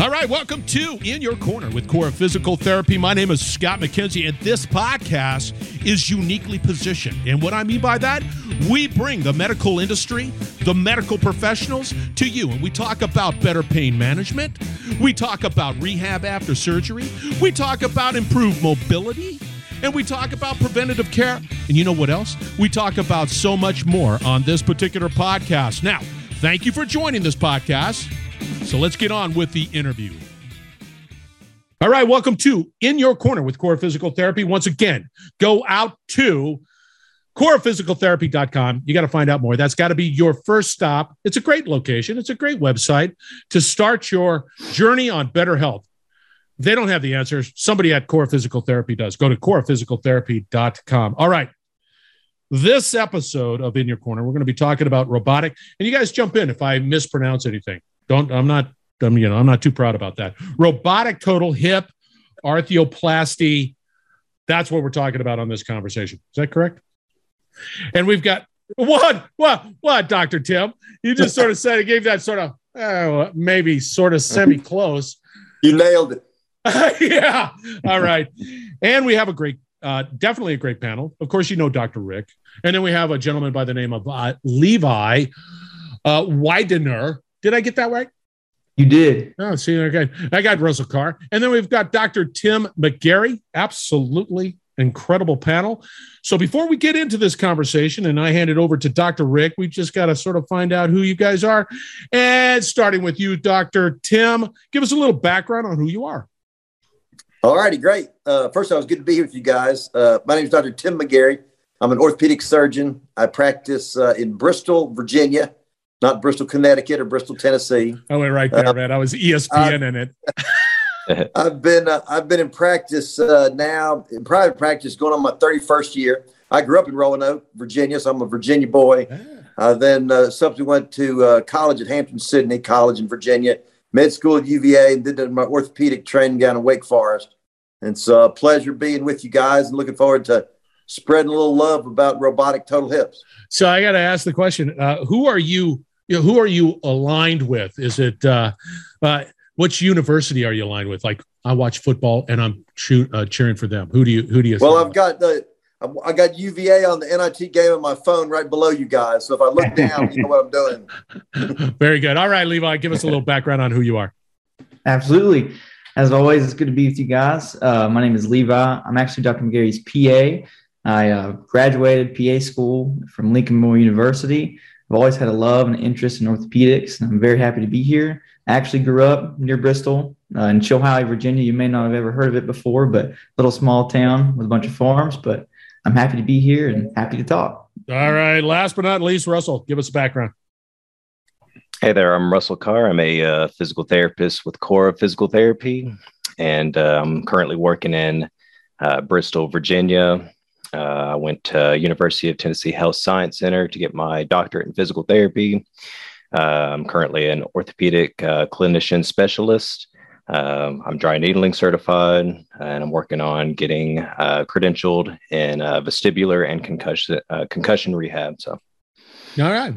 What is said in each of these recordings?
All right, welcome to In Your Corner with Core Physical Therapy. My name is Scott McKenzie, and this podcast is uniquely positioned. And what I mean by that, we bring the medical industry, the medical professionals to you, and we talk about better pain management. We talk about rehab after surgery. We talk about improved mobility. And we talk about preventative care. And you know what else? We talk about so much more on this particular podcast. Now, thank you for joining this podcast. So let's get on with the interview. All right, welcome to In Your Corner with Core Physical Therapy. Once again, go out to corephysicaltherapy.com. You got to find out more. That's got to be your first stop. It's a great location, it's a great website to start your journey on better health. They don't have the answers. Somebody at Core Physical Therapy does. Go to corephysicaltherapy.com. All right. This episode of In Your Corner, we're going to be talking about robotic. And you guys jump in if I mispronounce anything. Don't I'm not I'm you know I'm not too proud about that. Robotic total hip arthroplasty. That's what we're talking about on this conversation. Is that correct? And we've got what what what Dr. Tim? You just sort of said it gave that sort of oh, maybe sort of semi close. You nailed it. yeah. All right. And we have a great uh, definitely a great panel. Of course, you know Dr. Rick. And then we have a gentleman by the name of uh, Levi uh, Widener. Did I get that right? You did. Oh, see, okay. I got Russell Carr. And then we've got Dr. Tim McGarry. Absolutely incredible panel. So before we get into this conversation and I hand it over to Dr. Rick, we just got to sort of find out who you guys are. And starting with you, Dr. Tim, give us a little background on who you are. All righty, great. Uh, first, all, was good to be here with you guys. Uh, my name is Dr. Tim McGarry. I'm an orthopedic surgeon. I practice uh, in Bristol, Virginia, not Bristol, Connecticut, or Bristol, Tennessee. I went right there, man. I was ESPN in it. I've been uh, I've been in practice uh, now in private practice going on my 31st year. I grew up in Roanoke, Virginia, so I'm a Virginia boy. Uh, then uh, subsequently went to uh, college at Hampden-Sydney College in Virginia, med school at UVA, and did my orthopedic training down in Wake Forest. And so, a pleasure being with you guys, and looking forward to spreading a little love about robotic total hips. So I got to ask the question: uh, Who are you? You know, who are you aligned with? Is it uh, uh, which university are you aligned with? Like I watch football and I'm uh, cheering for them. Who do you? Who do you? Well, I've got the. I got UVA on the NIT game on my phone right below you guys. So if I look down, you know what I'm doing. Very good. All right, Levi, give us a little background on who you are. Absolutely. As always, it's good to be with you guys. Uh, my name is Levi. I'm actually Dr. McGarry's PA. I uh, graduated PA school from Lincoln Memorial University. I've always had a love and interest in orthopedics, and I'm very happy to be here. I actually grew up near Bristol uh, in Chilhowie, Virginia. You may not have ever heard of it before, but a little small town with a bunch of farms. But I'm happy to be here and happy to talk. All right. Last but not least, Russell, give us a background. Hey there, I'm Russell Carr. I'm a uh, physical therapist with Core Physical Therapy, and uh, I'm currently working in uh, Bristol, Virginia. Uh, I went to University of Tennessee Health Science Center to get my doctorate in physical therapy. Uh, I'm currently an orthopedic uh, clinician specialist. Um, I'm dry needling certified, and I'm working on getting credentialed in vestibular and concussion concussion rehab. So, all right.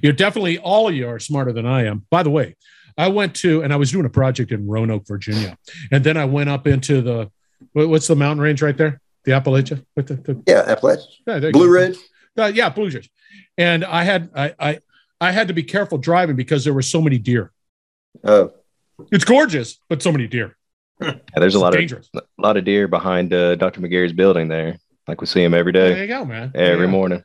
You're definitely all of you are smarter than I am. By the way, I went to and I was doing a project in Roanoke, Virginia, and then I went up into the what's the mountain range right there? The Appalachia? The, the, yeah, Appalachia. Yeah, Blue Ridge. Uh, yeah, Blue Ridge. And I had I, I I had to be careful driving because there were so many deer. Oh, it's gorgeous, but so many deer. Yeah, there's a lot dangerous. of a lot of deer behind uh, Dr. McGarry's building there. Like we see him every day. There you go, man. Every yeah. morning.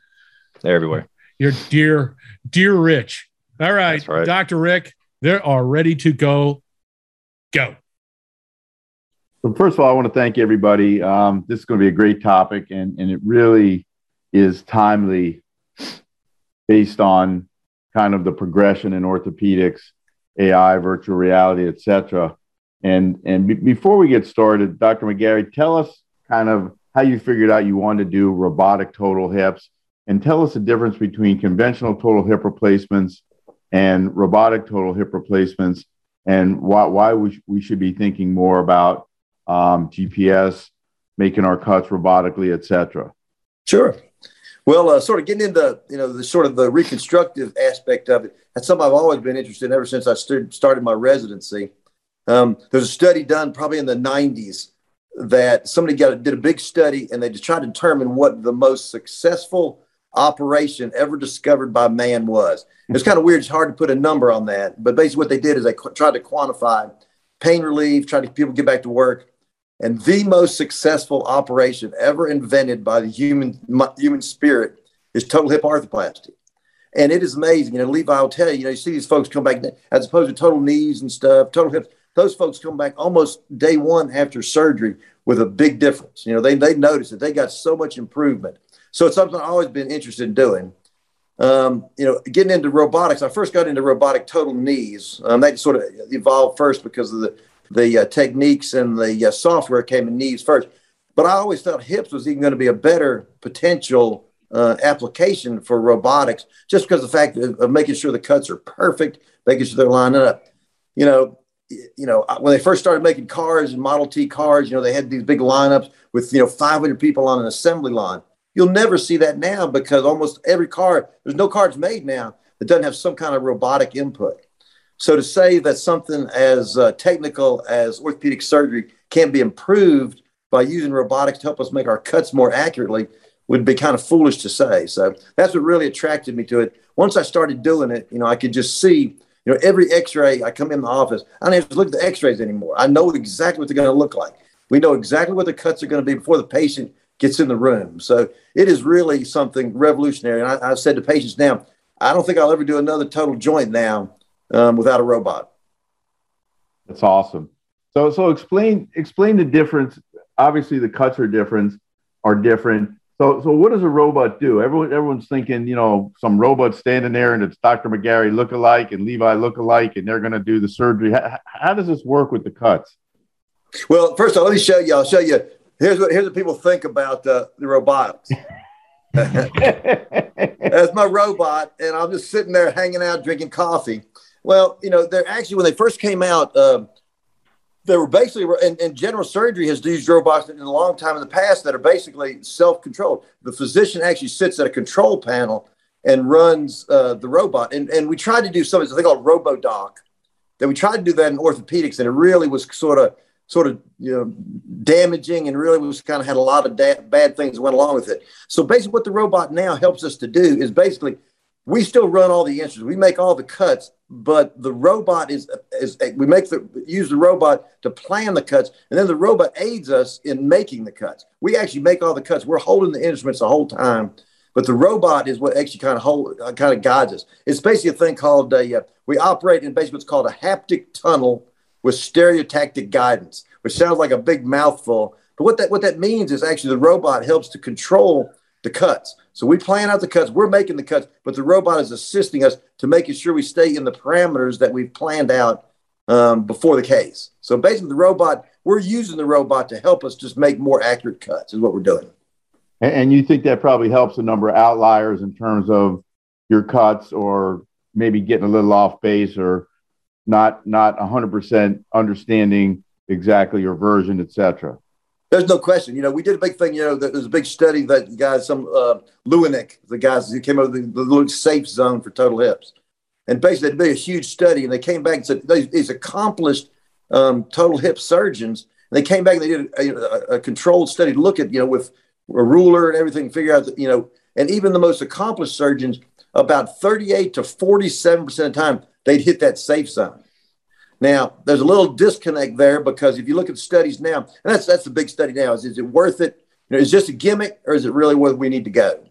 They're everywhere. You're deer, dear Rich. All right, right. Dr. Rick, they are ready to go. Go. So first of all, I want to thank everybody. Um, this is going to be a great topic, and, and it really is timely based on kind of the progression in orthopedics, AI, virtual reality, et cetera. And, and b- before we get started, Dr. McGarry, tell us kind of how you figured out you wanted to do robotic total hips and tell us the difference between conventional total hip replacements and robotic total hip replacements and why, why we, sh- we should be thinking more about um, GPS, making our cuts robotically, etc. Sure. Well, uh, sort of getting into you know the sort of the reconstructive aspect of it. That's something I've always been interested in ever since I st- started my residency. Um, there's a study done probably in the 90s that somebody got did a big study and they tried to determine what the most successful operation ever discovered by man was. It's kind of weird. It's hard to put a number on that, but basically what they did is they qu- tried to quantify pain relief, tried to people get back to work, and the most successful operation ever invented by the human human spirit is total hip arthroplasty. And it is amazing. You know, Levi will tell you, you know, you see these folks come back as opposed to total knees and stuff, total hips. Those folks come back almost day one after surgery with a big difference. You know, they they notice that they got so much improvement. So it's something I've always been interested in doing. Um, you know, getting into robotics, I first got into robotic total knees. Um, that sort of evolved first because of the the uh, techniques and the uh, software came in knees first. But I always thought hips was even going to be a better potential uh, application for robotics, just because of the fact of, of, making sure the cuts are perfect, making sure they're lining up. You know, you know when they first started making cars and Model T cars, you know they had these big lineups with you know 500 people on an assembly line. You'll never see that now because almost every car, there's no cars made now that doesn't have some kind of robotic input. So to say that something as uh, technical as orthopedic surgery can be improved by using robotics to help us make our cuts more accurately would be kind of foolish to say. So that's what really attracted me to it. Once I started doing it, you know, I could just see, you know, every X-ray. I come in the office, I don't have to look at the X-rays anymore. I know exactly what they're going to look like. We know exactly what the cuts are going to be before the patient gets in the room. So it is really something revolutionary. And I, have said to patients now, I don't think I'll ever do another total joint now um, without a robot. That's awesome. So, so explain explain the difference. Obviously, the cuts are different. Are different. So, so what does a robot do? Everyone, everyone's thinking, you know, some robot standing there and it's Dr. McGarry look alike and Levi look alike, and they're going to do the surgery. How, how, does this work with the cuts? Well, first of all, let me show you. I'll show you. Here's what here's what people think about uh, the robotics. That's my robot, and I'm just sitting there hanging out, drinking coffee. Well, you know, they're actually when they first came out, uh, they were basically and, and, general surgery has used robots in a long time in the past that are basically self-controlled. The physician actually sits at a control panel and runs uh, the robot. And and we tried to do something I think called RoboDoc. That we tried to do that in orthopedics, and it really was sort of sort of you know damaging and really was kind of had a lot of da- bad things that went along with it. So basically, what the robot now helps us to do is basically we still run all the instruments, we make all the cuts, but the robot is is we make the use the robot to plan the cuts, and then the robot aids us in making the cuts. We actually make all the cuts. We're holding the instruments the whole time, but the robot is what actually kind of hold uh, kind of guides us. It's basically a thing called a uh, we operate in basically what's called a haptic tunnel with stereotactic guidance, which sounds like a big mouthful. But what that what that means is actually the robot helps to control the cuts. So we plan out the cuts, we're making the cuts, but the robot is assisting us to making sure we stay in the parameters that we've planned out um, before the case. So basically, the robot, we're using the robot to help us just make more accurate cuts, is what we're doing. And you think that probably helps a number of outliers in terms of your cuts or maybe getting a little off base or not not 100% understanding exactly your version, et cetera. There's no question. You know, we did a big thing. You know, there's a big study that guys, some uh, Lewinnek, the guys who came over the, the safe zone for total hips, and basically they did a huge study, and they came back and said these accomplished um, total hip surgeons. And they came back and they did a, a, a, controlled study to look at, you know, with a ruler and everything, figure out that, you know, and even the most accomplished surgeons, about 38 to 47 percent of the time, they'd hit that safe zone. Now, there's a little disconnect there because if you look at studies now, and that's that's the big study now, is is it worth it? You know, is this a gimmick or is it really where we need to go?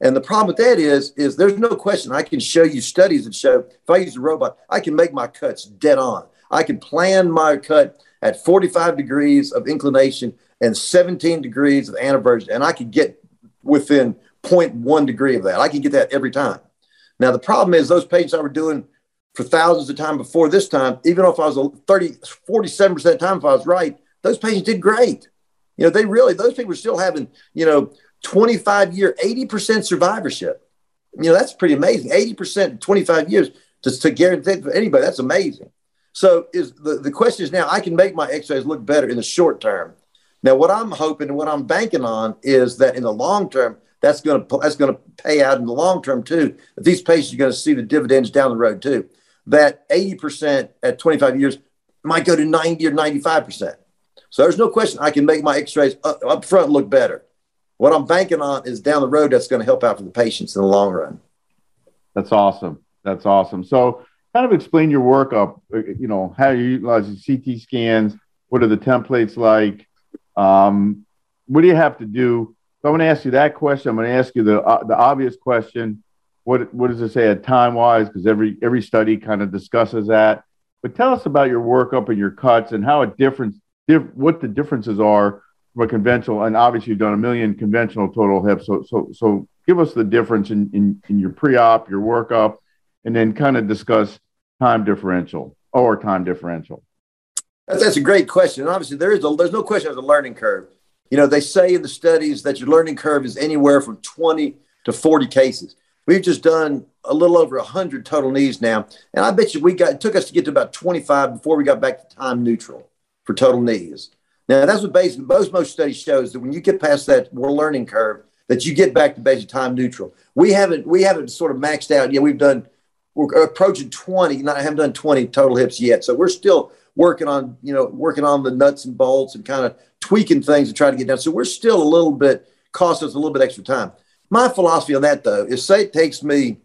And the problem with that is, is there's no question. I can show you studies that show if I use a robot, I can make my cuts dead on. I can plan my cut at 45 degrees of inclination and 17 degrees of anteversion, and I can get within 0.1 degree of that. I can get that every time. Now the problem is those patients I were doing for thousands of time before this time, even if I was a 30, 47% time, if I was right, those patients did great. You know, they really, those people are still having, you know, 25 year, 80% survivorship. You know, that's pretty amazing. 80% 25 years to, to guarantee for anybody. That's amazing. So is the, the question is now I can make my x-rays look better in the short term. Now, what I'm hoping and what I'm banking on is that in the long term, that's going to that's going to pay out in the long term too. These patients are going to see the dividends down the road too. That 80% at 25 years might go to 90 or 95%. So there's no question I can make my X-rays up, up front look better. What I'm banking on is down the road that's going to help out for the patients in the long run. That's awesome. That's awesome. So kind of explain your workup. Uh, you know how you utilize CT scans. What are the templates like? Um, what do you have to do? So I'm going to ask you that question. I'm going to ask you the uh, the obvious question. What what does it say at time wise? Because every every study kind of discusses that. But tell us about your workup and your cuts and how it difference diff, what the differences are from a conventional. And obviously, you've done a million conventional total hips. So so so give us the difference in in, in your pre-op, your workup, and then kind of discuss time differential or time differential. That's that's a great question. Obviously, there is a, there's no question there's a learning curve. You know, they say in the studies that your learning curve is anywhere from 20 to 40 cases. We've just done a little over 100 total knees now. And I bet you we got, it took us to get to about 25 before we got back to time neutral for total knees. Now, that's what basically most, most studies shows that when you get past that learning curve, that you get back to basic time neutral. We haven't, we haven't sort of maxed out. Yeah, we've done, we're approaching 20, not, I haven't done 20 total hips yet. So we're still working on, you know, working on the nuts and bolts and kind of tweaking things to try to get down. So we're still a little bit, cost us a little bit extra time. My philosophy on that though is say it takes me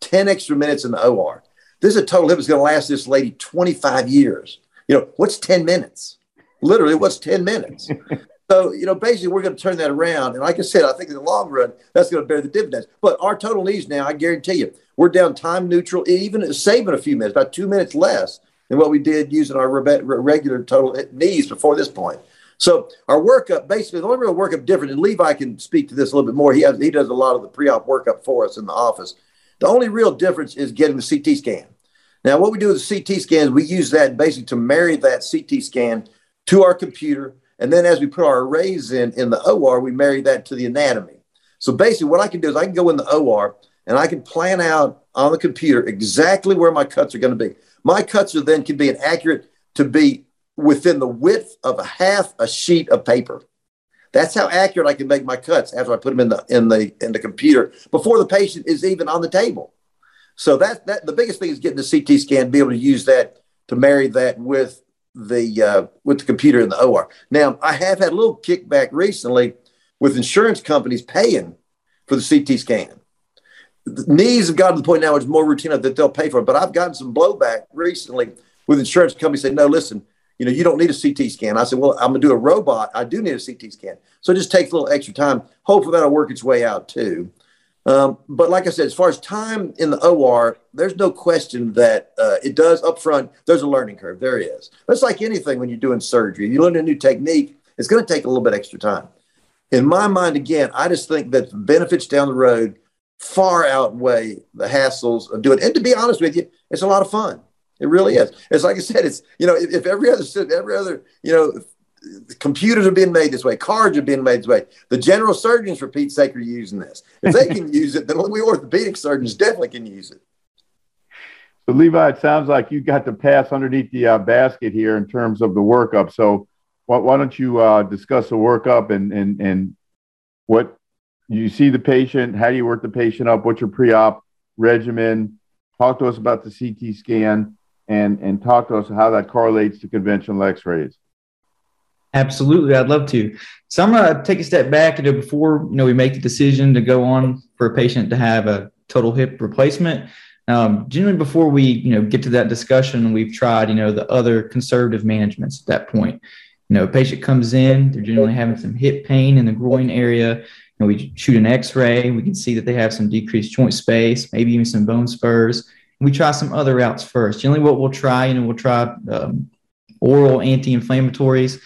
10 extra minutes in the OR. This is a total hip is going to last this lady 25 years. You know, what's 10 minutes? Literally, what's 10 minutes? so, you know, basically, we're going to turn that around. And like I said, I think in the long run, that's going to bear the dividends. But our total knees now, I guarantee you, we're down time neutral, even saving a few minutes, about two minutes less than what we did using our regular total knees before this point. So our workup, basically, the only real workup different, and Levi can speak to this a little bit more. He has, he does a lot of the pre-op workup for us in the office. The only real difference is getting the CT scan. Now, what we do with the CT scans, we use that basically to marry that CT scan to our computer, and then as we put our arrays in in the OR, we marry that to the anatomy. So basically, what I can do is I can go in the OR and I can plan out on the computer exactly where my cuts are going to be. My cuts are then can be an accurate to be within the width of a half a sheet of paper. That's how accurate I can make my cuts after I put them in the in the in the computer before the patient is even on the table. So that that the biggest thing is getting the CT scan, be able to use that to marry that with the uh, with the computer in the OR. Now I have had a little kickback recently with insurance companies paying for the CT scan the knees have gotten to the point now it's more routine that they'll pay for it. But I've gotten some blowback recently with insurance companies saying, no, listen, you know, you don't need a CT scan. I said, well, I'm gonna do a robot. I do need a CT scan. So it just takes a little extra time. Hopefully that'll work its way out too. Um, but like I said, as far as time in the OR, there's no question that uh, it does up front. There's a learning curve. There is. It's like anything when you're doing surgery. You learn a new technique, it's going to take a little bit extra time. In my mind, again, I just think that the benefits down the road far outweigh the hassles of doing it. And to be honest with you, it's a lot of fun. It really is. It's like I said, it's, you know, if, if every other, every other, you know, computers are being made this way, cards are being made this way. The general surgeons, for Pete's sake, are using this. If they can use it, then we orthopedic surgeons definitely can use it. So, Levi, it sounds like you got to pass underneath the uh, basket here in terms of the workup. So, why, why don't you uh, discuss the workup and and and what you see the patient. How do you work the patient up? What's your pre-op regimen? Talk to us about the CT scan and and talk to us how that correlates to conventional X-rays. Absolutely, I'd love to. So I'm going to take a step back. Know, before you know we make the decision to go on for a patient to have a total hip replacement. Um, generally, before we you know get to that discussion, we've tried you know the other conservative managements at that point. You know, a patient comes in, they're generally having some hip pain in the groin area know, we shoot an x-ray we can see that they have some decreased joint space maybe even some bone spurs we try some other routes first. Generally what we'll try you know we'll try um, oral anti-inflammatories.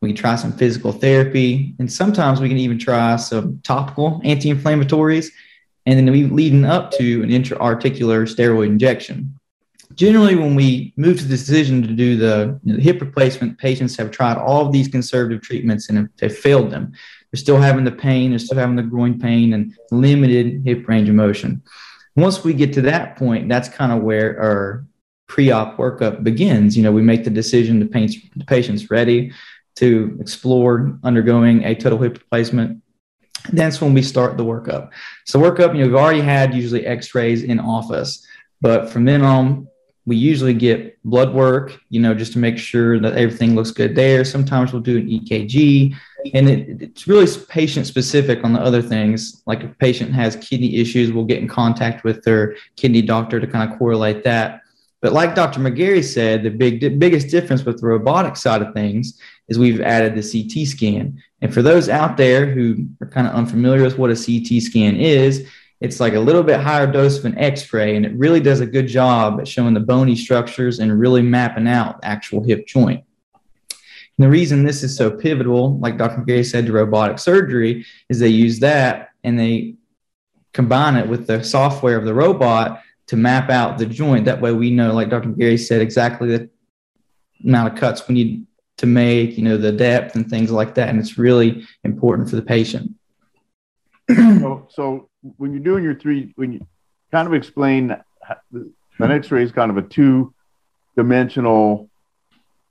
We can try some physical therapy and sometimes we can even try some topical anti-inflammatories and then we leading up to an intra-articular steroid injection. Generally when we move to the decision to do the, you know, the hip replacement patients have tried all of these conservative treatments and have, have failed them. They're still having the pain, they're still having the groin pain and limited hip range of motion. Once we get to that point, that's kind of where our pre-op workup begins. You know, we make the decision, the, paint, the patient's ready to explore undergoing a total hip replacement. That's when we start the workup. So workup, you know, we've already had usually X-rays in office, but from then on, we usually get blood work, you know, just to make sure that everything looks good there. Sometimes we'll do an EKG, and it, it's really patient specific on the other things. Like if a patient has kidney issues, we'll get in contact with their kidney doctor to kind of correlate that. But like Dr. McGarry said, the big biggest difference with the robotic side of things is we've added the CT scan. And for those out there who are kind of unfamiliar with what a CT scan is, it's like a little bit higher dose of an x-ray and it really does a good job at showing the bony structures and really mapping out actual hip joint. And the reason this is so pivotal like dr gay said to robotic surgery is they use that and they combine it with the software of the robot to map out the joint. That way we know like dr gary said exactly the amount of cuts we need to make you know the depth and things like that and it's really important for the patient. So, so when you're doing your three, when you kind of explain an X-ray is kind of a two-dimensional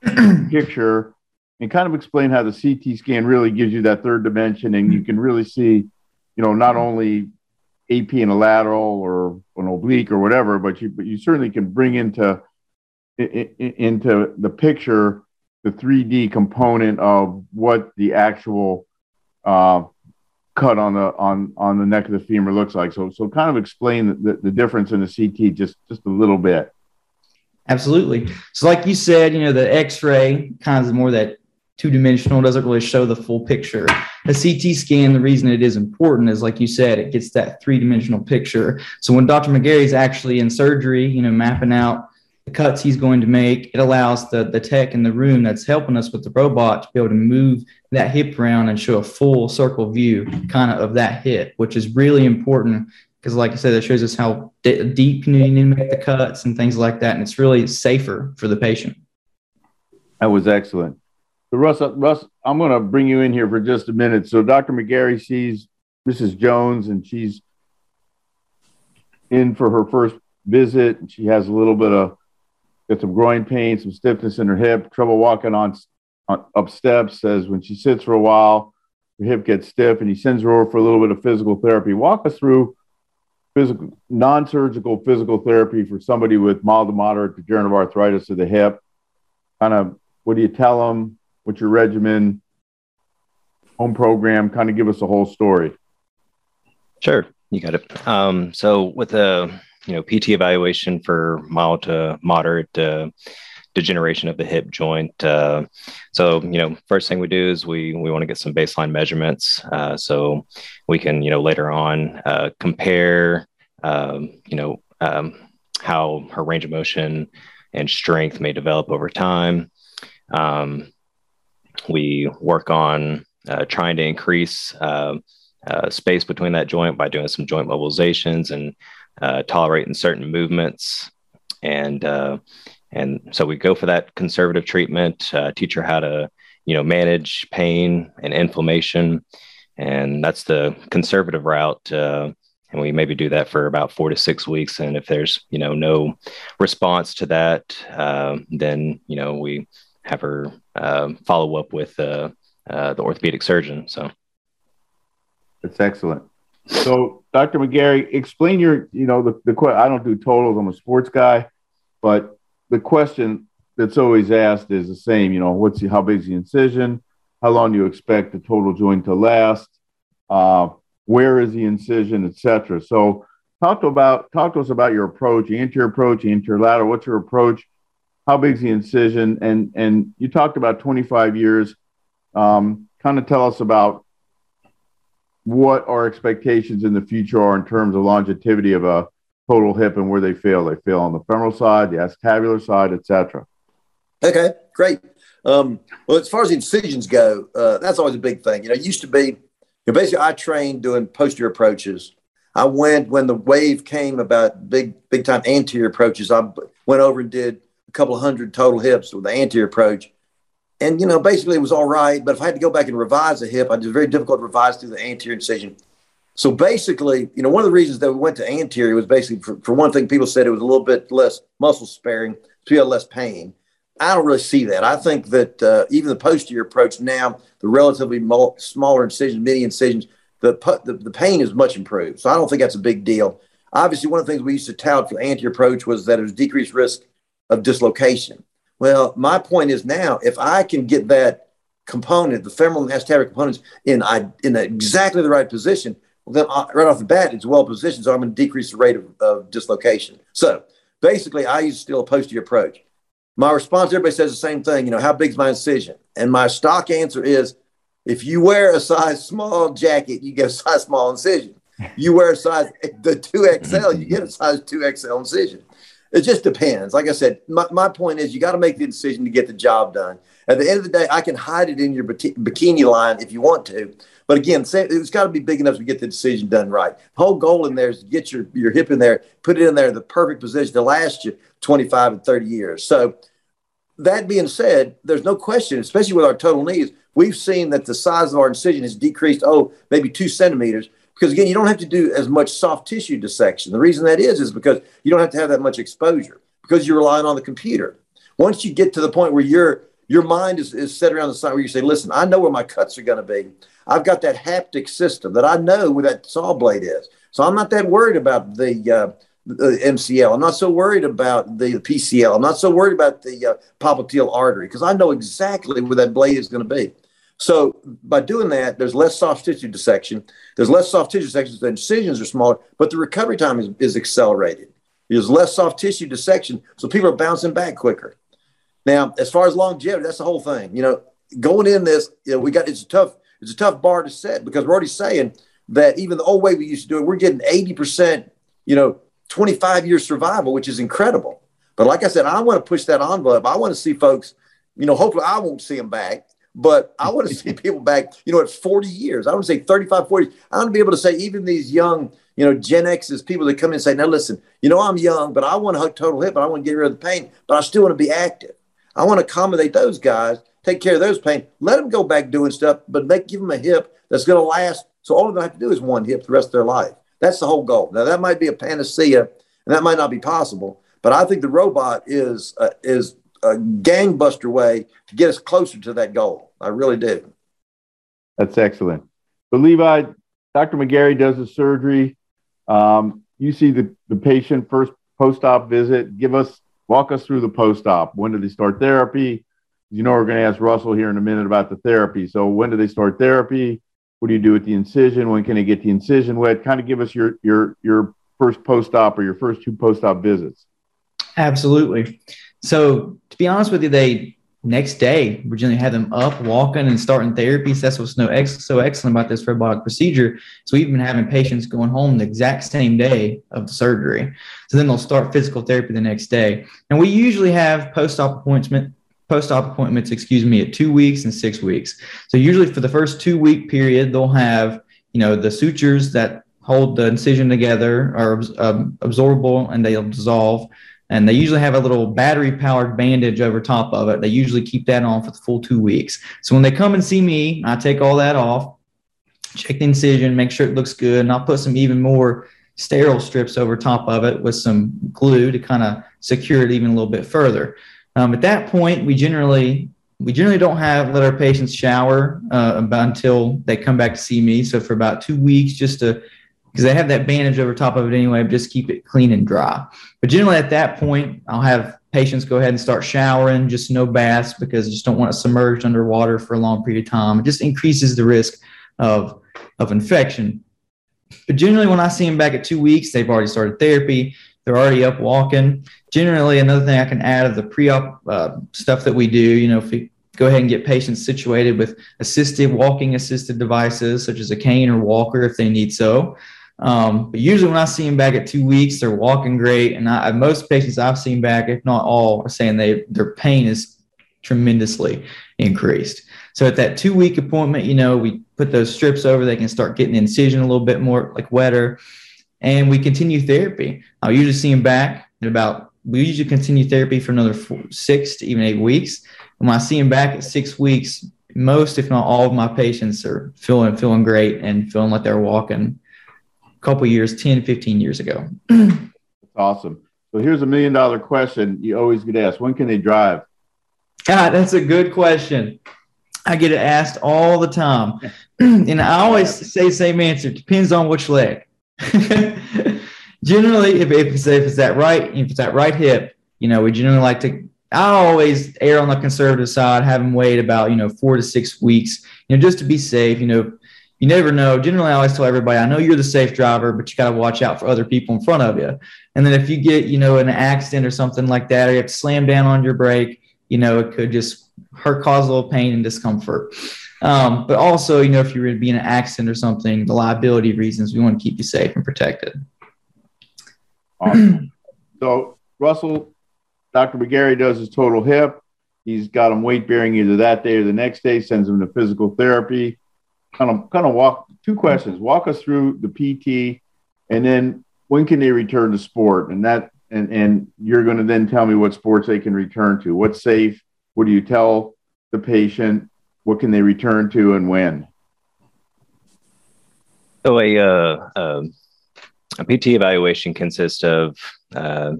picture, and kind of explain how the CT scan really gives you that third dimension, and you can really see, you know, not only AP in a lateral or an oblique or whatever, but you but you certainly can bring into into the picture the 3D component of what the actual uh, cut on the on on the neck of the femur looks like. So so kind of explain the, the difference in the CT just just a little bit. Absolutely. So like you said, you know, the X-ray kind of more that two-dimensional, doesn't really show the full picture. The CT scan, the reason it is important is like you said, it gets that three-dimensional picture. So when Dr. McGarry is actually in surgery, you know, mapping out the cuts he's going to make. It allows the, the tech in the room that's helping us with the robot to be able to move that hip around and show a full circle view kind of of that hip, which is really important because, like I said, it shows us how d- deep you need to make the cuts and things like that. And it's really safer for the patient. That was excellent. So, Russ, uh, Russ, I'm going to bring you in here for just a minute. So, Dr. McGarry sees Mrs. Jones, and she's in for her first visit. She has a little bit of got some groin pain, some stiffness in her hip, trouble walking on up steps. Says when she sits for a while, her hip gets stiff, and he sends her over for a little bit of physical therapy. Walk us through physical, non-surgical physical therapy for somebody with mild to moderate degenerative arthritis of the hip. Kind of, what do you tell them? What's your regimen? Home program? Kind of give us a whole story. Sure, you got it. Um, so with the you know PT evaluation for mild to moderate uh, degeneration of the hip joint. Uh, so you know, first thing we do is we we want to get some baseline measurements, uh, so we can you know later on uh, compare um, you know um, how her range of motion and strength may develop over time. Um, we work on uh, trying to increase uh, uh, space between that joint by doing some joint mobilizations and tolerating certain movements, and uh, and so we go for that conservative treatment. Uh, teach her how to you know manage pain and inflammation, and that's the conservative route. Uh, and we maybe do that for about four to six weeks. And if there's you know no response to that, uh, then you know we have her uh, follow up with uh, uh, the orthopedic surgeon. So that's excellent. So, Dr. McGarry, explain your, you know, the, the I don't do totals. I'm a sports guy, but the question that's always asked is the same. You know, what's the, how big is the incision? How long do you expect the total joint to last? Uh, where is the incision, etc. So, talk to about talk to us about your approach, the anterior approach, the. What's your approach? How big is the incision? And and you talked about 25 years. Um, kind of tell us about what our expectations in the future are in terms of longevity of a total hip and where they fail. They fail on the femoral side, the acetabular side, etc. Okay, great. Um, well, as far as incisions go, uh, that's always a big thing. You know, it used to be, you know, basically I trained doing posterior approaches. I went when the wave came about big, big time anterior approaches. I went over and did a couple hundred total hips with the anterior approach and you know, basically it was all right. But if I had to go back and revise the hip, it was very difficult to revise through the anterior incision. So basically, you know, one of the reasons that we went to anterior was basically for, for one thing, people said it was a little bit less muscle sparing, so you had less pain. I don't really see that. I think that uh, even the posterior approach now, the relatively mo- smaller incisions, mini incisions, the, the, the pain is much improved. So I don't think that's a big deal. Obviously, one of the things we used to tout for the anterior approach was that it was decreased risk of dislocation. Well, my point is now, if I can get that component, the femoral and acetabular components, in I, in exactly the right position, well, then I, right off the bat, it's well positioned, so I'm going to decrease the rate of, of dislocation. So basically, I use still a posterior approach. My response, everybody says the same thing. You know, how big's my incision? And my stock answer is, if you wear a size small jacket, you get a size small incision. You wear a size the two XL, you get a size two XL incision. It just depends. Like I said, my, my point is you got to make the decision to get the job done. At the end of the day, I can hide it in your bikini line if you want to. But again, it's got to be big enough to get the decision done right. The whole goal in there is to get your, your hip in there, put it in there in the perfect position to last you 25 and 30 years. So that being said, there's no question, especially with our total knees, we've seen that the size of our incision has decreased, oh, maybe two centimeters because again, you don't have to do as much soft tissue dissection. The reason that is is because you don't have to have that much exposure because you're relying on the computer. Once you get to the point where your your mind is, is set around the side where you say, listen, I know where my cuts are going to be. I've got that haptic system that I know where that saw blade is. So I'm not that worried about the, uh, the MCL. I'm not so worried about the PCL. I'm not so worried about the uh, popliteal artery because I know exactly where that blade is going to be. So by doing that, there's less soft tissue dissection. There's less soft tissue dissection. The incisions are smaller, but the recovery time is, is accelerated. There's less soft tissue dissection, so people are bouncing back quicker. Now, as far as longevity, that's the whole thing. You know, going in this, you know, we got it's a tough it's a tough bar to set because we're already saying that even the old way we used to do it, we're getting 80%, you know, 25 year survival, which is incredible. But like I said, I want to push that envelope. I want to see folks, you know, hopefully I won't see them back but I want to see people back, you know, at 40 years. I want to say 35, 40. I want to be able to say, even these young, you know, Gen X's, people that come in and say, now listen, you know, I'm young, but I want a total hip, but I want to get rid of the pain, but I still want to be active. I want to accommodate those guys, take care of those pain, let them go back doing stuff, but make give them a hip that's going to last. So all they have to do is one hip the rest of their life. That's the whole goal. Now that might be a panacea, and that might not be possible, but I think the robot is uh, is a gangbuster way to get us closer to that goal. I really do. That's excellent. So, Levi, Dr. McGarry does the surgery. Um, you see the, the patient first post op visit. Give us, walk us through the post op. When do they start therapy? You know, we're going to ask Russell here in a minute about the therapy. So, when do they start therapy? What do you do with the incision? When can they get the incision wet? Kind of give us your your your first post op or your first two post op visits. Absolutely. So to be honest with you, they next day we generally have them up, walking, and starting therapy. So that's what's so, ex- so excellent about this robotic procedure. So we've been having patients going home the exact same day of the surgery. So then they'll start physical therapy the next day. And we usually have post-op appointment post-op appointments, excuse me, at two weeks and six weeks. So usually for the first two week period, they'll have, you know, the sutures that hold the incision together are um, absorbable and they'll dissolve and they usually have a little battery powered bandage over top of it. They usually keep that on for the full two weeks. So when they come and see me, I take all that off, check the incision, make sure it looks good, and I'll put some even more sterile strips over top of it with some glue to kind of secure it even a little bit further. Um, at that point, we generally we generally don't have let our patients shower uh, until they come back to see me. So for about two weeks, just to because they have that bandage over top of it anyway, just keep it clean and dry. But generally at that point, I'll have patients go ahead and start showering, just no baths because I just don't want it submerged underwater for a long period of time. It just increases the risk of, of infection. But generally, when I see them back at two weeks, they've already started therapy. They're already up walking. Generally, another thing I can add of the pre-op uh, stuff that we do, you know, if we go ahead and get patients situated with assisted walking assisted devices such as a cane or walker if they need so. Um, but usually when I see them back at two weeks, they're walking great. And I, most patients I've seen back, if not all, are saying they their pain is tremendously increased. So at that two week appointment, you know, we put those strips over, they can start getting the incision a little bit more like wetter. And we continue therapy. I'll usually see him back in about, we usually continue therapy for another four, six to even eight weeks. And when I see him back at six weeks, most, if not all of my patients are feeling, feeling great and feeling like they're walking a couple years, 10, 15 years ago. That's awesome. So here's a million dollar question you always get asked when can they drive? God, that's a good question. I get it asked all the time. and I always say same answer. Depends on which leg. generally, if, if, it's, if it's that right, if it's that right hip, you know, we generally like to. I always err on the conservative side, have them wait about you know four to six weeks, you know, just to be safe. You know, you never know. Generally, I always tell everybody, I know you're the safe driver, but you got to watch out for other people in front of you. And then if you get, you know, an accident or something like that, or you have to slam down on your brake, you know, it could just hurt, cause a little pain and discomfort. Um, but also, you know, if you were to be in an accident or something, the liability reasons, we want to keep you safe and protected. Awesome. so, Russell, Dr. McGarry does his total hip. He's got him weight bearing either that day or the next day, sends him to physical therapy. Kind of, kind of walk two questions. Walk us through the PT, and then when can they return to sport? And that, and and you're going to then tell me what sports they can return to. What's safe? What do you tell the patient? What can they return to, and when? So a uh, um, a PT evaluation consists of uh,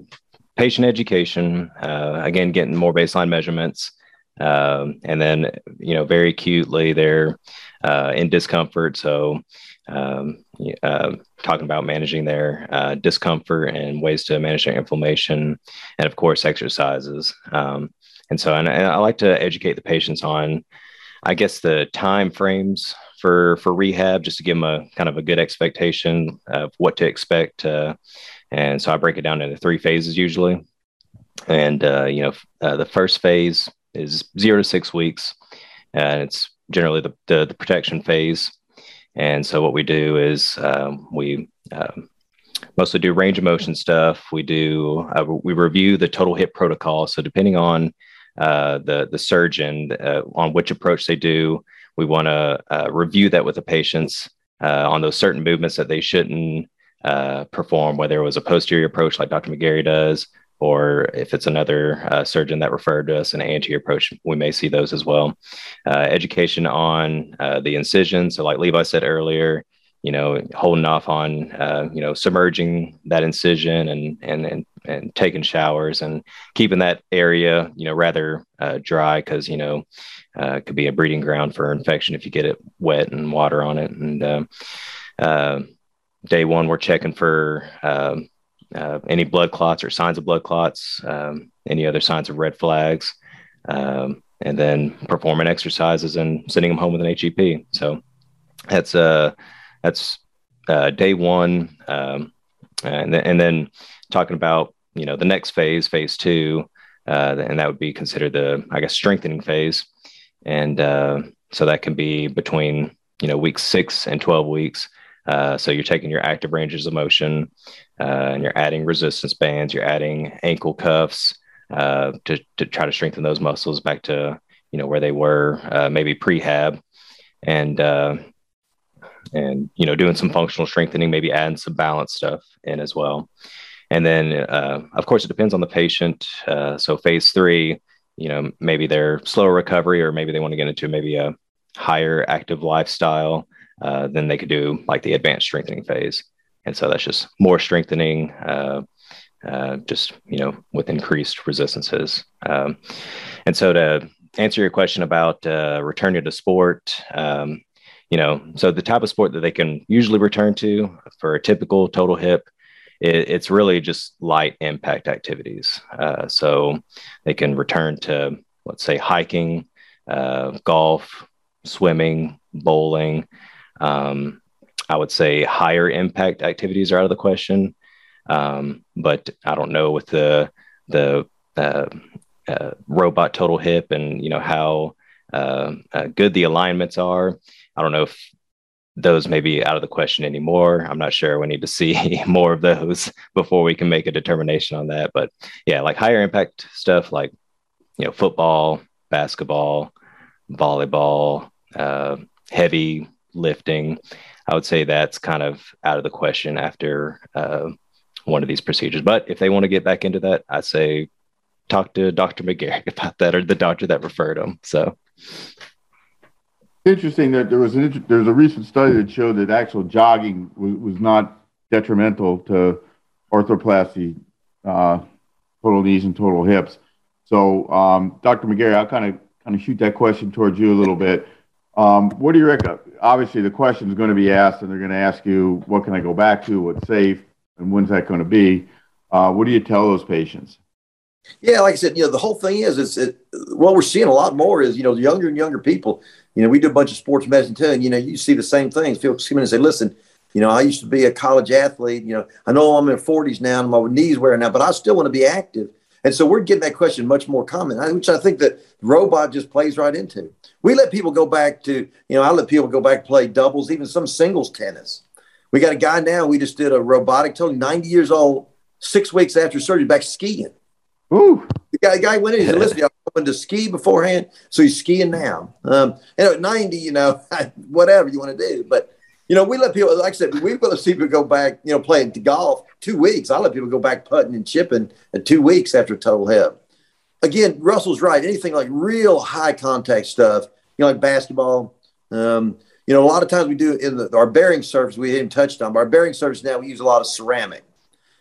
patient education, uh, again, getting more baseline measurements. Um, and then, you know, very acutely, they're uh, in discomfort. So, um, uh, talking about managing their uh, discomfort and ways to manage their inflammation, and of course, exercises. Um, and so, and, and I like to educate the patients on, I guess, the time frames for for rehab, just to give them a kind of a good expectation of what to expect. Uh, and so I break it down into three phases usually. And uh, you know, uh, the first phase is zero to six weeks, and it's generally the the, the protection phase. And so what we do is um, we um, mostly do range of motion stuff. We do uh, we review the total hip protocol. So depending on uh, the the surgeon uh, on which approach they do, we want to uh, review that with the patients uh, on those certain movements that they shouldn't uh, perform, whether it was a posterior approach like Dr. McGarry does, or if it's another surgeon that referred to us an anterior approach, we may see those as well. Education on the incision. So, like Levi said earlier, you know, holding off on, uh, you know, submerging that incision and, and, and, and taking showers and keeping that area, you know, rather uh, dry because, you know, uh, it could be a breeding ground for infection if you get it wet and water on it. And um, uh, day one, we're checking for um, uh, any blood clots or signs of blood clots, um, any other signs of red flags. Um, and then performing exercises and sending them home with an HEP. So that's uh, that's uh, day one, and and then talking about you know the next phase, phase two, uh, and that would be considered the I guess strengthening phase, and uh, so that can be between you know week six and twelve weeks. Uh, so you're taking your active ranges of motion, uh, and you're adding resistance bands, you're adding ankle cuffs uh, to to try to strengthen those muscles back to you know where they were maybe prehab, and and you know doing some functional strengthening maybe adding some balance stuff in as well and then uh, of course it depends on the patient. Uh, so phase three you know maybe they're slower recovery or maybe they want to get into maybe a higher active lifestyle uh, then they could do like the advanced strengthening phase. And so that's just more strengthening uh, uh, just you know with increased resistances. Um, and so to answer your question about uh, returning to sport um, you know, so the type of sport that they can usually return to for a typical total hip, it, it's really just light impact activities. Uh, so they can return to, let's say, hiking, uh, golf, swimming, bowling. Um, I would say higher impact activities are out of the question. Um, but I don't know with the the uh, uh robot total hip and you know how uh, uh, good the alignments are. I don't know if those may be out of the question anymore. I'm not sure. We need to see more of those before we can make a determination on that. But yeah, like higher impact stuff like, you know, football, basketball, volleyball, uh, heavy lifting. I would say that's kind of out of the question after uh, one of these procedures. But if they want to get back into that, I say talk to Dr. McGarry about that or the doctor that referred them. So interesting that there was an there's a recent study that showed that actual jogging was, was not detrimental to arthroplasty, uh, total knees and total hips. So, um, Dr. McGarry, I'll kind of kind of shoot that question towards you a little bit. Um, what do you reckon? Obviously, the question is going to be asked, and they're going to ask you, "What can I go back to? What's safe, and when's that going to be?" Uh, what do you tell those patients? Yeah, like I said, you know, the whole thing is, it's it, what we're seeing a lot more is, you know, younger and younger people. You know, we do a bunch of sports medicine too, and you know, you see the same things. People come in and say, "Listen, you know, I used to be a college athlete. You know, I know I'm in 40s now, and my knees wearing out, but I still want to be active." And so we're getting that question much more common, which I think that robot just plays right into. We let people go back to, you know, I let people go back play doubles, even some singles tennis. We got a guy now, we just did a robotic, totally 90 years old, six weeks after surgery, back skiing. Ooh. The guy, the guy went in, he said, listen, I wanted to ski beforehand, so he's skiing now. Um, and at 90, you know, whatever you want to do. But, you know, we let people, like I said, we've got to see people go back, you know, playing golf two weeks. I let people go back putting and chipping at two weeks after total hip. Again, Russell's right. Anything like real high contact stuff, you know, like basketball. Um, you know, a lot of times we do in the, our bearing surface, we haven't touched on, but our bearing surface now, we use a lot of ceramic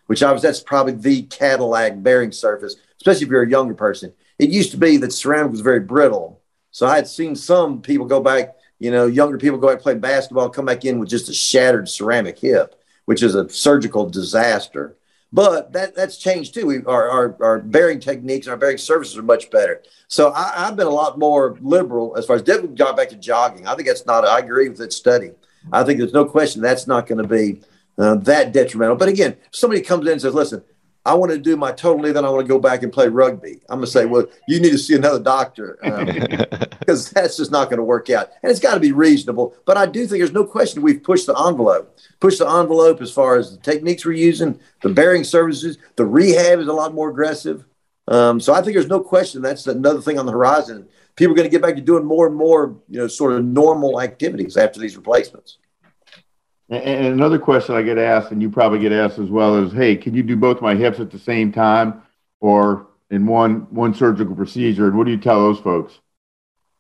which obviously that's probably the Cadillac bearing surface, especially if you're a younger person. It used to be that ceramic was very brittle. So I had seen some people go back, you know, younger people go back play basketball, come back in with just a shattered ceramic hip, which is a surgical disaster. But that that's changed too. We, our, our, our bearing techniques, our bearing surfaces are much better. So I, have been a lot more liberal as far as definitely got back to jogging. I think that's not. I agree with that study. I think there's no question that's not going to be uh, that detrimental. But again, if somebody comes in and says, listen, I want to do my total knee, then I want to go back and play rugby. I'm going to say, well, you need to see another doctor because um, that's just not going to work out. And it's got to be reasonable. But I do think there's no question we've pushed the envelope, pushed the envelope as far as the techniques we're using, the bearing surfaces, the rehab is a lot more aggressive. Um, so I think there's no question that's another thing on the horizon. People are going to get back to doing more and more, you know, sort of normal activities after these replacements. And another question I get asked, and you probably get asked as well, is, "Hey, can you do both my hips at the same time, or in one one surgical procedure?" And what do you tell those folks?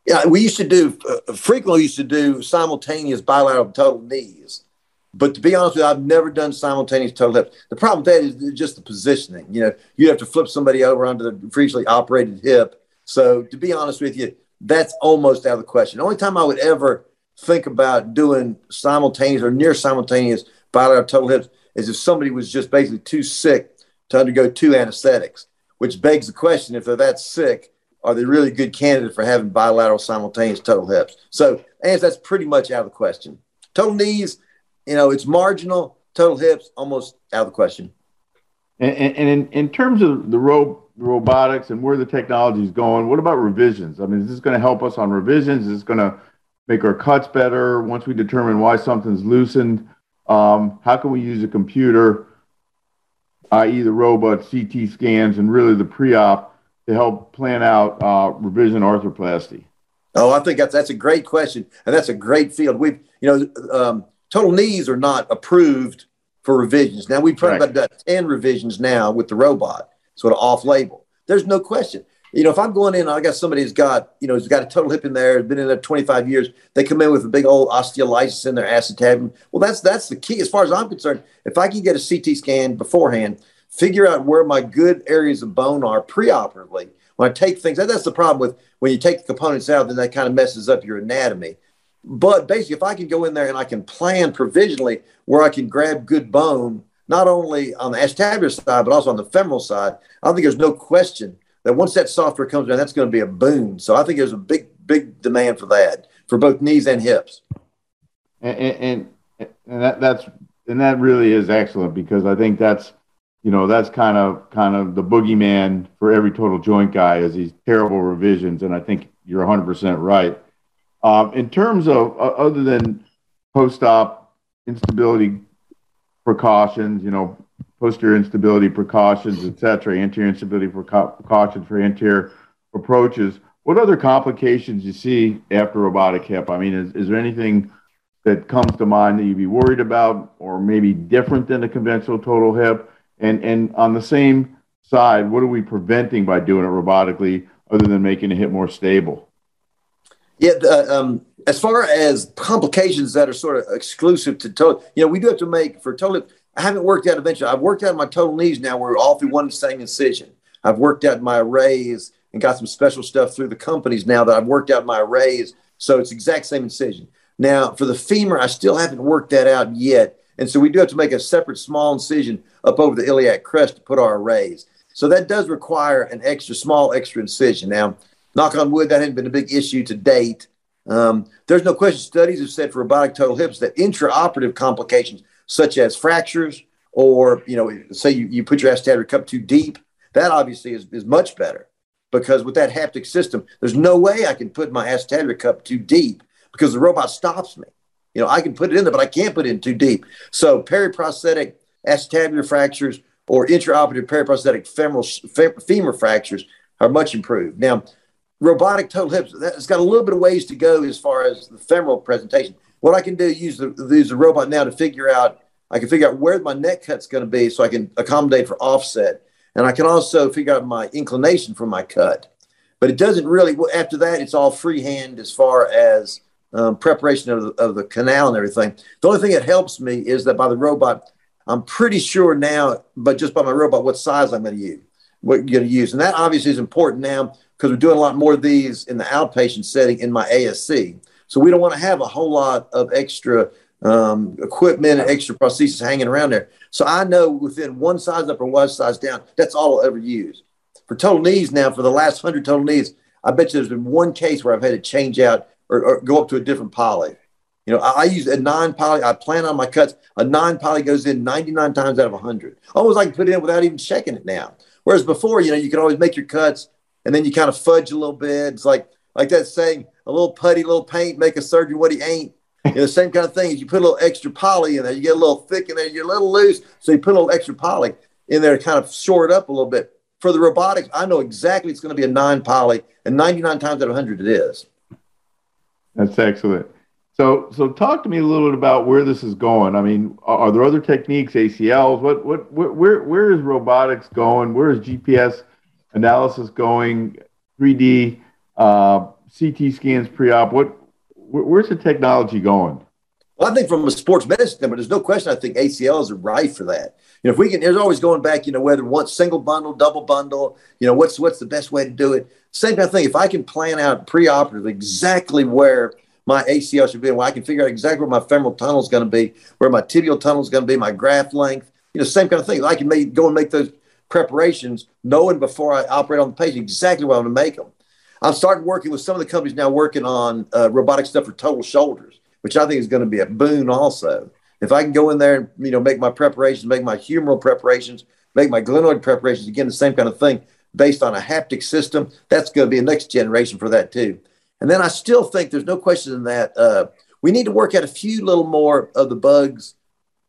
Yeah, we used to do uh, frequently. Used to do simultaneous bilateral total knees, but to be honest with you, I've never done simultaneous total hips. The problem with that is just the positioning. You know, you have to flip somebody over onto the freely operated hip. So to be honest with you, that's almost out of the question. The only time I would ever think about doing simultaneous or near simultaneous bilateral total hips is if somebody was just basically too sick to undergo two anesthetics, which begs the question if they're that sick, are they really good candidate for having bilateral simultaneous total hips? So, and that's pretty much out of the question. Total knees, you know, it's marginal. Total hips, almost out of the question. And, and in, in terms of the ro- robotics and where the technology is going, what about revisions? I mean, is this going to help us on revisions? Is this going to make our cuts better. Once we determine why something's loosened um, how can we use a computer i.e the robot ct scans and really the pre-op to help plan out uh, revision arthroplasty? Oh i think that's, that's a great question and that's a great field. We've you know um, total knees are not approved for revisions. Now we've probably right. about 10 revisions now with the robot. Sort of off label there's no question you know, if I'm going in, I got somebody who's got, you know, who's got a total hip in there, has been in there 25 years. They come in with a big old osteolysis in their acetabulum. Well, that's that's the key as far as I'm concerned. If I can get a CT scan beforehand, figure out where my good areas of bone are preoperatively. When I take things, that's the problem with when you take the components out, then that kind of messes up your anatomy. But basically, if I can go in there and I can plan provisionally where I can grab good bone, not only on the acetabular side, but also on the femoral side, I think there's no question that once that software comes down, that's going to be a boom. So I think there's a big, big demand for that for both knees and hips. And, and, and that, that's and that really is excellent because I think that's you know that's kind of kind of the boogeyman for every total joint guy is these terrible revisions, and I think you're 100 percent right. Um, in terms of uh, other than post-op instability precautions, you know, posterior instability precautions, etc., anterior instability precautions for anterior approaches. What other complications you see after robotic hip? I mean, is, is there anything that comes to mind that you'd be worried about, or maybe different than a conventional total hip? And and on the same side, what are we preventing by doing it robotically, other than making the hip more stable? Yeah, the, um, as far as complications that are sort of exclusive to total, you know, we do have to make for total I haven't worked out eventually. I've worked out my total knees now. We're all through one same incision. I've worked out my arrays and got some special stuff through the companies now that I've worked out my arrays. So it's exact same incision. Now for the femur, I still haven't worked that out yet. And so we do have to make a separate small incision up over the iliac crest to put our arrays. So that does require an extra small extra incision. Now, knock on wood, that hasn't been a big issue to date. Um, there's no question. Studies have said for robotic total hips that intraoperative complications such as fractures or you know, say you, you put your acetabular cup too deep, that obviously is, is much better because with that haptic system, there's no way I can put my acetabular cup too deep because the robot stops me. You know, I can put it in there, but I can't put it in too deep. So periprosthetic acetabular fractures or intraoperative periprosthetic femoral femur fractures are much improved. Now, robotic total hips, it's got a little bit of ways to go as far as the femoral presentation. What I can do use the use the robot now to figure out I can figure out where my neck cut's going to be so I can accommodate for offset. And I can also figure out my inclination for my cut. But it doesn't really, after that, it's all freehand as far as um, preparation of the, of the canal and everything. The only thing that helps me is that by the robot, I'm pretty sure now, but just by my robot, what size I'm going to use, what you're going to use. And that obviously is important now because we're doing a lot more of these in the outpatient setting in my ASC. So we don't want to have a whole lot of extra um, equipment and extra prosthesis hanging around there. So I know within one size up or one size down, that's all I'll ever use. For total knees now, for the last hundred total knees, I bet you there's been one case where I've had to change out or, or go up to a different poly. You know, I, I, use a non poly. I plan on my cuts. A non poly goes in 99 times out of 100. Almost I can put it in without even checking it now. Whereas before, you know, you could always make your cuts and then you kind of fudge a little bit. It's like like that saying, a little putty, little paint, make a surgeon what he ain't. You know, same kind of thing is you put a little extra poly in there, you get a little thick in there, you're a little loose, so you put a little extra poly in there to kind of shore it up a little bit. For the robotics, I know exactly it's going to be a nine poly, and 99 times out of 100 it is. That's excellent. So, so talk to me a little bit about where this is going. I mean, are, there other techniques, ACLs? What, what, where, where is robotics going? Where is GPS analysis going? 3D, uh, CT scans pre-op. What, where's the technology going? Well, I think from a sports medicine, but there's no question. I think ACLs are right for that. You know, if we can, there's always going back. You know, whether one single bundle, double bundle. You know, what's what's the best way to do it? Same kind of thing. If I can plan out preoperatively exactly where my ACL should be, and I can figure out exactly where my femoral tunnel is going to be, where my tibial tunnel is going to be, my graft length. You know, same kind of thing. I can make, go and make those preparations, knowing before I operate on the patient exactly what I'm going to make them. I'm starting working with some of the companies now working on uh, robotic stuff for total shoulders, which I think is going to be a boon also. If I can go in there and you know make my preparations, make my humeral preparations, make my glenoid preparations, again the same kind of thing based on a haptic system, that's going to be a next generation for that too. And then I still think there's no question in that uh, we need to work out a few little more of the bugs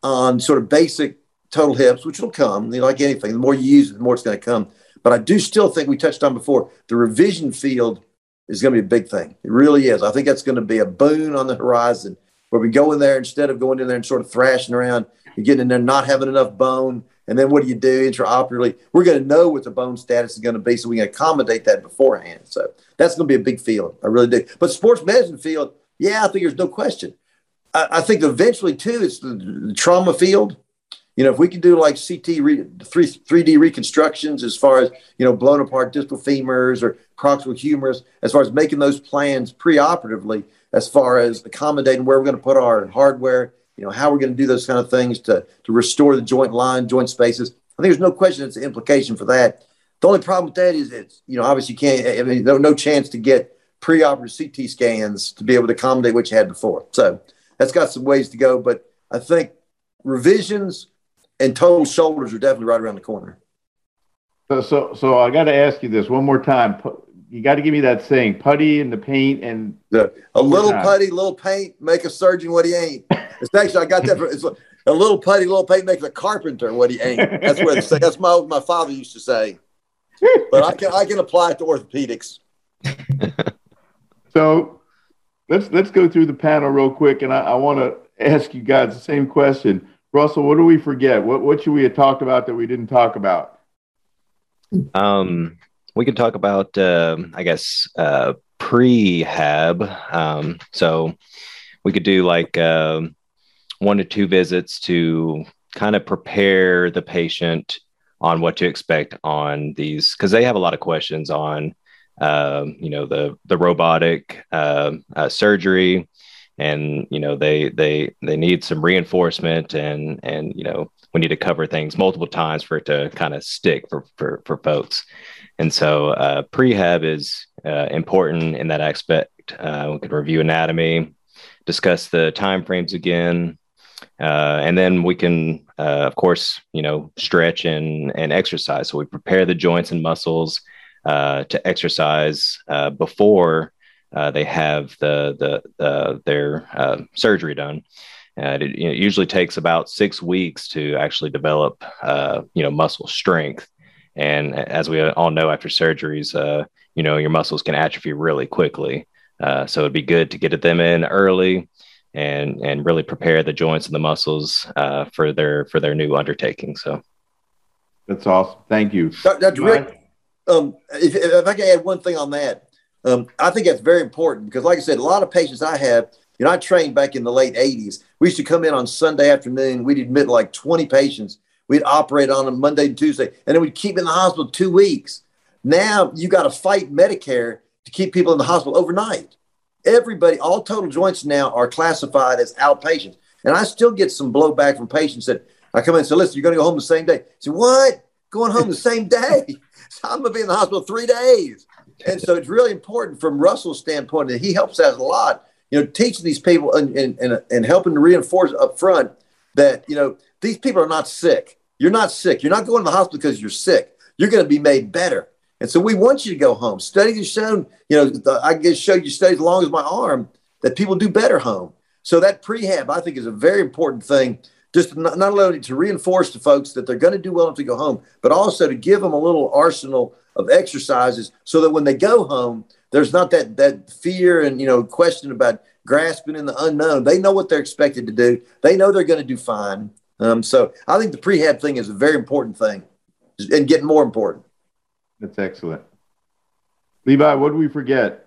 on sort of basic total hips, which will come. You know, like anything, the more you use it, the more it's going to come. But I do still think we touched on before the revision field is going to be a big thing. It really is. I think that's going to be a boon on the horizon where we go in there instead of going in there and sort of thrashing around, and getting in there not having enough bone. And then what do you do intraoperatively? We're going to know what the bone status is going to be so we can accommodate that beforehand. So that's going to be a big field. I really do. But sports medicine field, yeah, I think there's no question. I, I think eventually, too, it's the, the trauma field you know, if we can do like CT re, three, 3D reconstructions as far as, you know, blown apart distal femurs or proximal humerus, as far as making those plans preoperatively, as far as accommodating where we're going to put our hardware, you know, how we're going to do those kind of things to, to restore the joint line, joint spaces. I think there's no question it's an implication for that. The only problem with that is it's, you know, obviously you can't, I mean, no, no chance to get preoperative CT scans to be able to accommodate what you had before. So that's got some ways to go. But I think revisions, and total shoulders are definitely right around the corner. So, so, so I got to ask you this one more time. You got to give me that saying: putty in the paint and the, a little putty, little paint, make a surgeon what he ain't. It's actually I got that. From, it's a little putty, little paint makes a carpenter what he ain't. That's what it's, that's my my father used to say. But I can I can apply it to orthopedics. so let's let's go through the panel real quick, and I, I want to ask you guys the same question. Russell, what do we forget? What what should we have talked about that we didn't talk about? Um, we could talk about, uh, I guess, uh, prehab. Um, so we could do like uh, one to two visits to kind of prepare the patient on what to expect on these because they have a lot of questions on um, you know, the the robotic uh, uh, surgery, and you know they they they need some reinforcement, and and you know we need to cover things multiple times for it to kind of stick for for for folks. And so uh, prehab is uh, important in that aspect. Uh, we could review anatomy, discuss the time frames again, uh, and then we can, uh, of course, you know, stretch and and exercise. So we prepare the joints and muscles uh, to exercise before uh, they have the the their uh, surgery done. it, you know, it, usually takes about six weeks to actually develop, you know, muscle strength. And as we all know, after surgeries, you know, your muscles can atrophy really quickly. so it'd be good to get them in early and and really prepare the joints and the muscles uh, for their for their new undertaking. So that's awesome. Thank you, Dr. Rick. Um, if, if, I can add one thing on that, um, I think that's very important because, like I said, a lot of patients I have, you know, I trained back in the late '80s. We used to come in on Sunday afternoon. We'd admit like 20 patients. We'd operate on them Monday and Tuesday, and then we'd keep in the hospital two weeks. Now you got to fight Medicare to keep people in the hospital overnight everybody, all total joints now are classified as outpatients. And I still get some blowback from patients that I come in and say, listen, you're going to go home the same day. I say, what? Going home the same day? So I'm going to be in the hospital three days. And so it's really important from Russell's standpoint that he helps out a lot, you know, teaching these people and, and, and, and helping to reinforce up front that, you know, these people are not sick. You're not sick. You're not going to the hospital because you're sick. You're going to be made better. And so we want you to go home. Studies have shown, you know, the, I can show you studies as long as my arm that people do better home. So that prehab, I think, is a very important thing. Just not, not only to reinforce to folks that they're going to do well if they go home, but also to give them a little arsenal of exercises so that when they go home, there's not that that fear and you know question about grasping in the unknown. They know what they're expected to do. They know they're going to do fine. Um, so I think the prehab thing is a very important thing, and getting more important. That's excellent. Levi, what did we forget?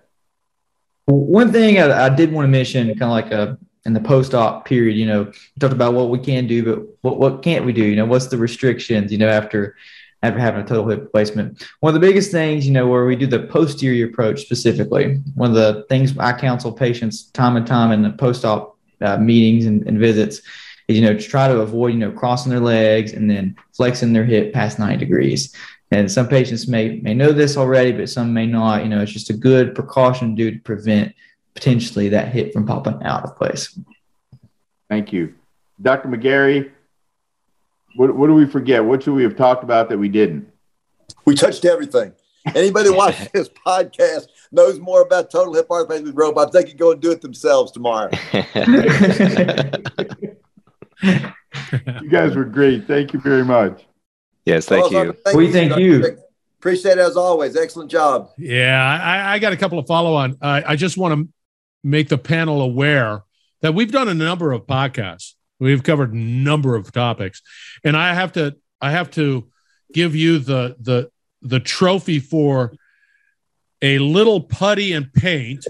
One thing I, I did want to mention, kind of like a uh, in the post-op period, you know, talked about what we can do, but what, what can't we do? You know, what's the restrictions? You know, after after having a total hip replacement. One of the biggest things, you know, where we do the posterior approach specifically, one of the things I counsel patients time and time in the post-op uh, meetings and, and, visits is, you know, to try to avoid, you know, crossing their legs and then flexing their hip past 90 degrees. And some patients may may know this already, but some may not. You know, it's just a good precaution to do to prevent potentially that hip from popping out of place. Thank you, Dr. McGarry. What, what do we forget? What should we have talked about that we didn't? We touched everything. Anybody watching this podcast knows more about total hip arthroplasty with robots. They can go and do it themselves tomorrow. you guys were great. Thank you very much. Yes, thank you. Thank we you, thank you. Appreciate it as always. Excellent job. Yeah, I, I got a couple of follow on. Uh, I just want to make the panel aware that we've done a number of podcasts. We've covered a number of topics, and I have to I have to give you the the the trophy for a little putty and paint.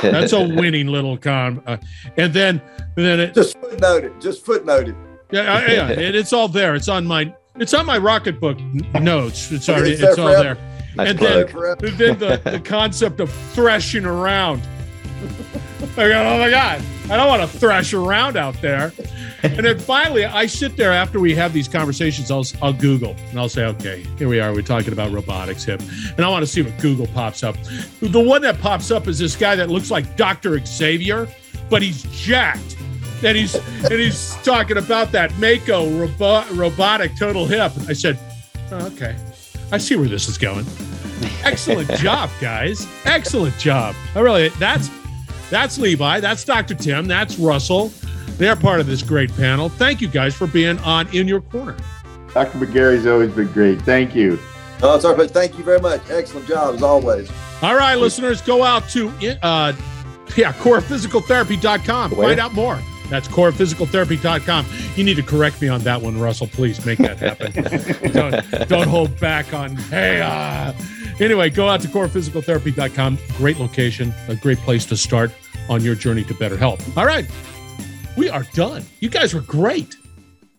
That's a winning little con. Uh, and then and then it just footnoted. Just footnoted. Yeah, yeah. It, it's all there. It's on my it's on my Rocketbook notes. It's already it's, it's all there. Nice and then, then the, the concept of threshing around. I go, oh my God, I don't want to thrash around out there. And then finally, I sit there after we have these conversations. I'll, I'll Google and I'll say, okay, here we are. We're talking about robotics hip. And I want to see what Google pops up. The one that pops up is this guy that looks like Dr. Xavier, but he's jacked and he's and he's talking about that Mako robo- robotic total hip. I said, oh, okay, I see where this is going. Excellent job, guys. Excellent job. I really that's that's Levi. That's Dr. Tim. That's Russell. They're part of this great panel. Thank you guys for being on In Your Corner. Dr. McGarry's always been great. Thank you. Oh, it's our Thank you very much. Excellent job as always. All right, listeners, go out to uh, yeah, corephysicaltherapy.com. Find out more. That's corephysicaltherapy.com. You need to correct me on that one, Russell. Please make that happen. don't, don't hold back on, hey, uh. Anyway, go out to corephysicaltherapy.com. Great location, a great place to start on your journey to better health. All right, we are done. You guys were great.